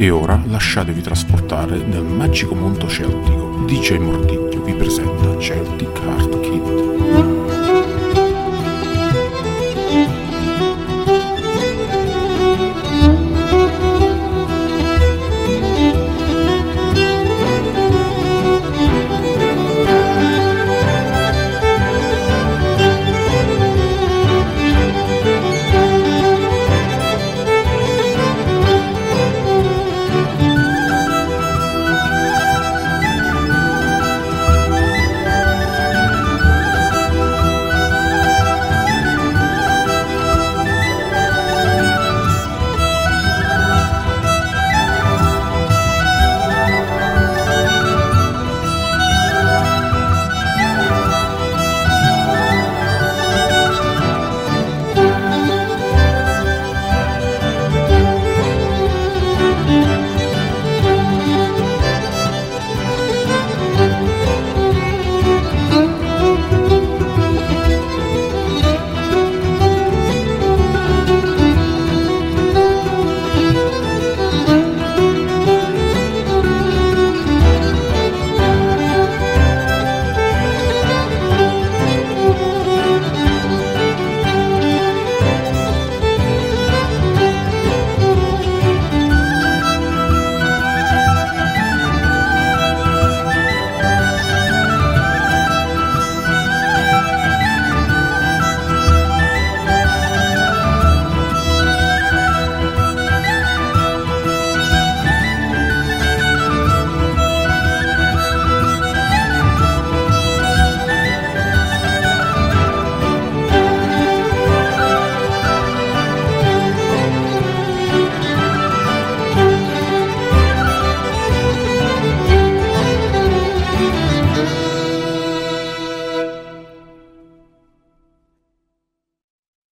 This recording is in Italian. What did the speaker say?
E ora lasciatevi trasportare nel magico mondo celtico. DJ Mordicchio vi presenta Celtic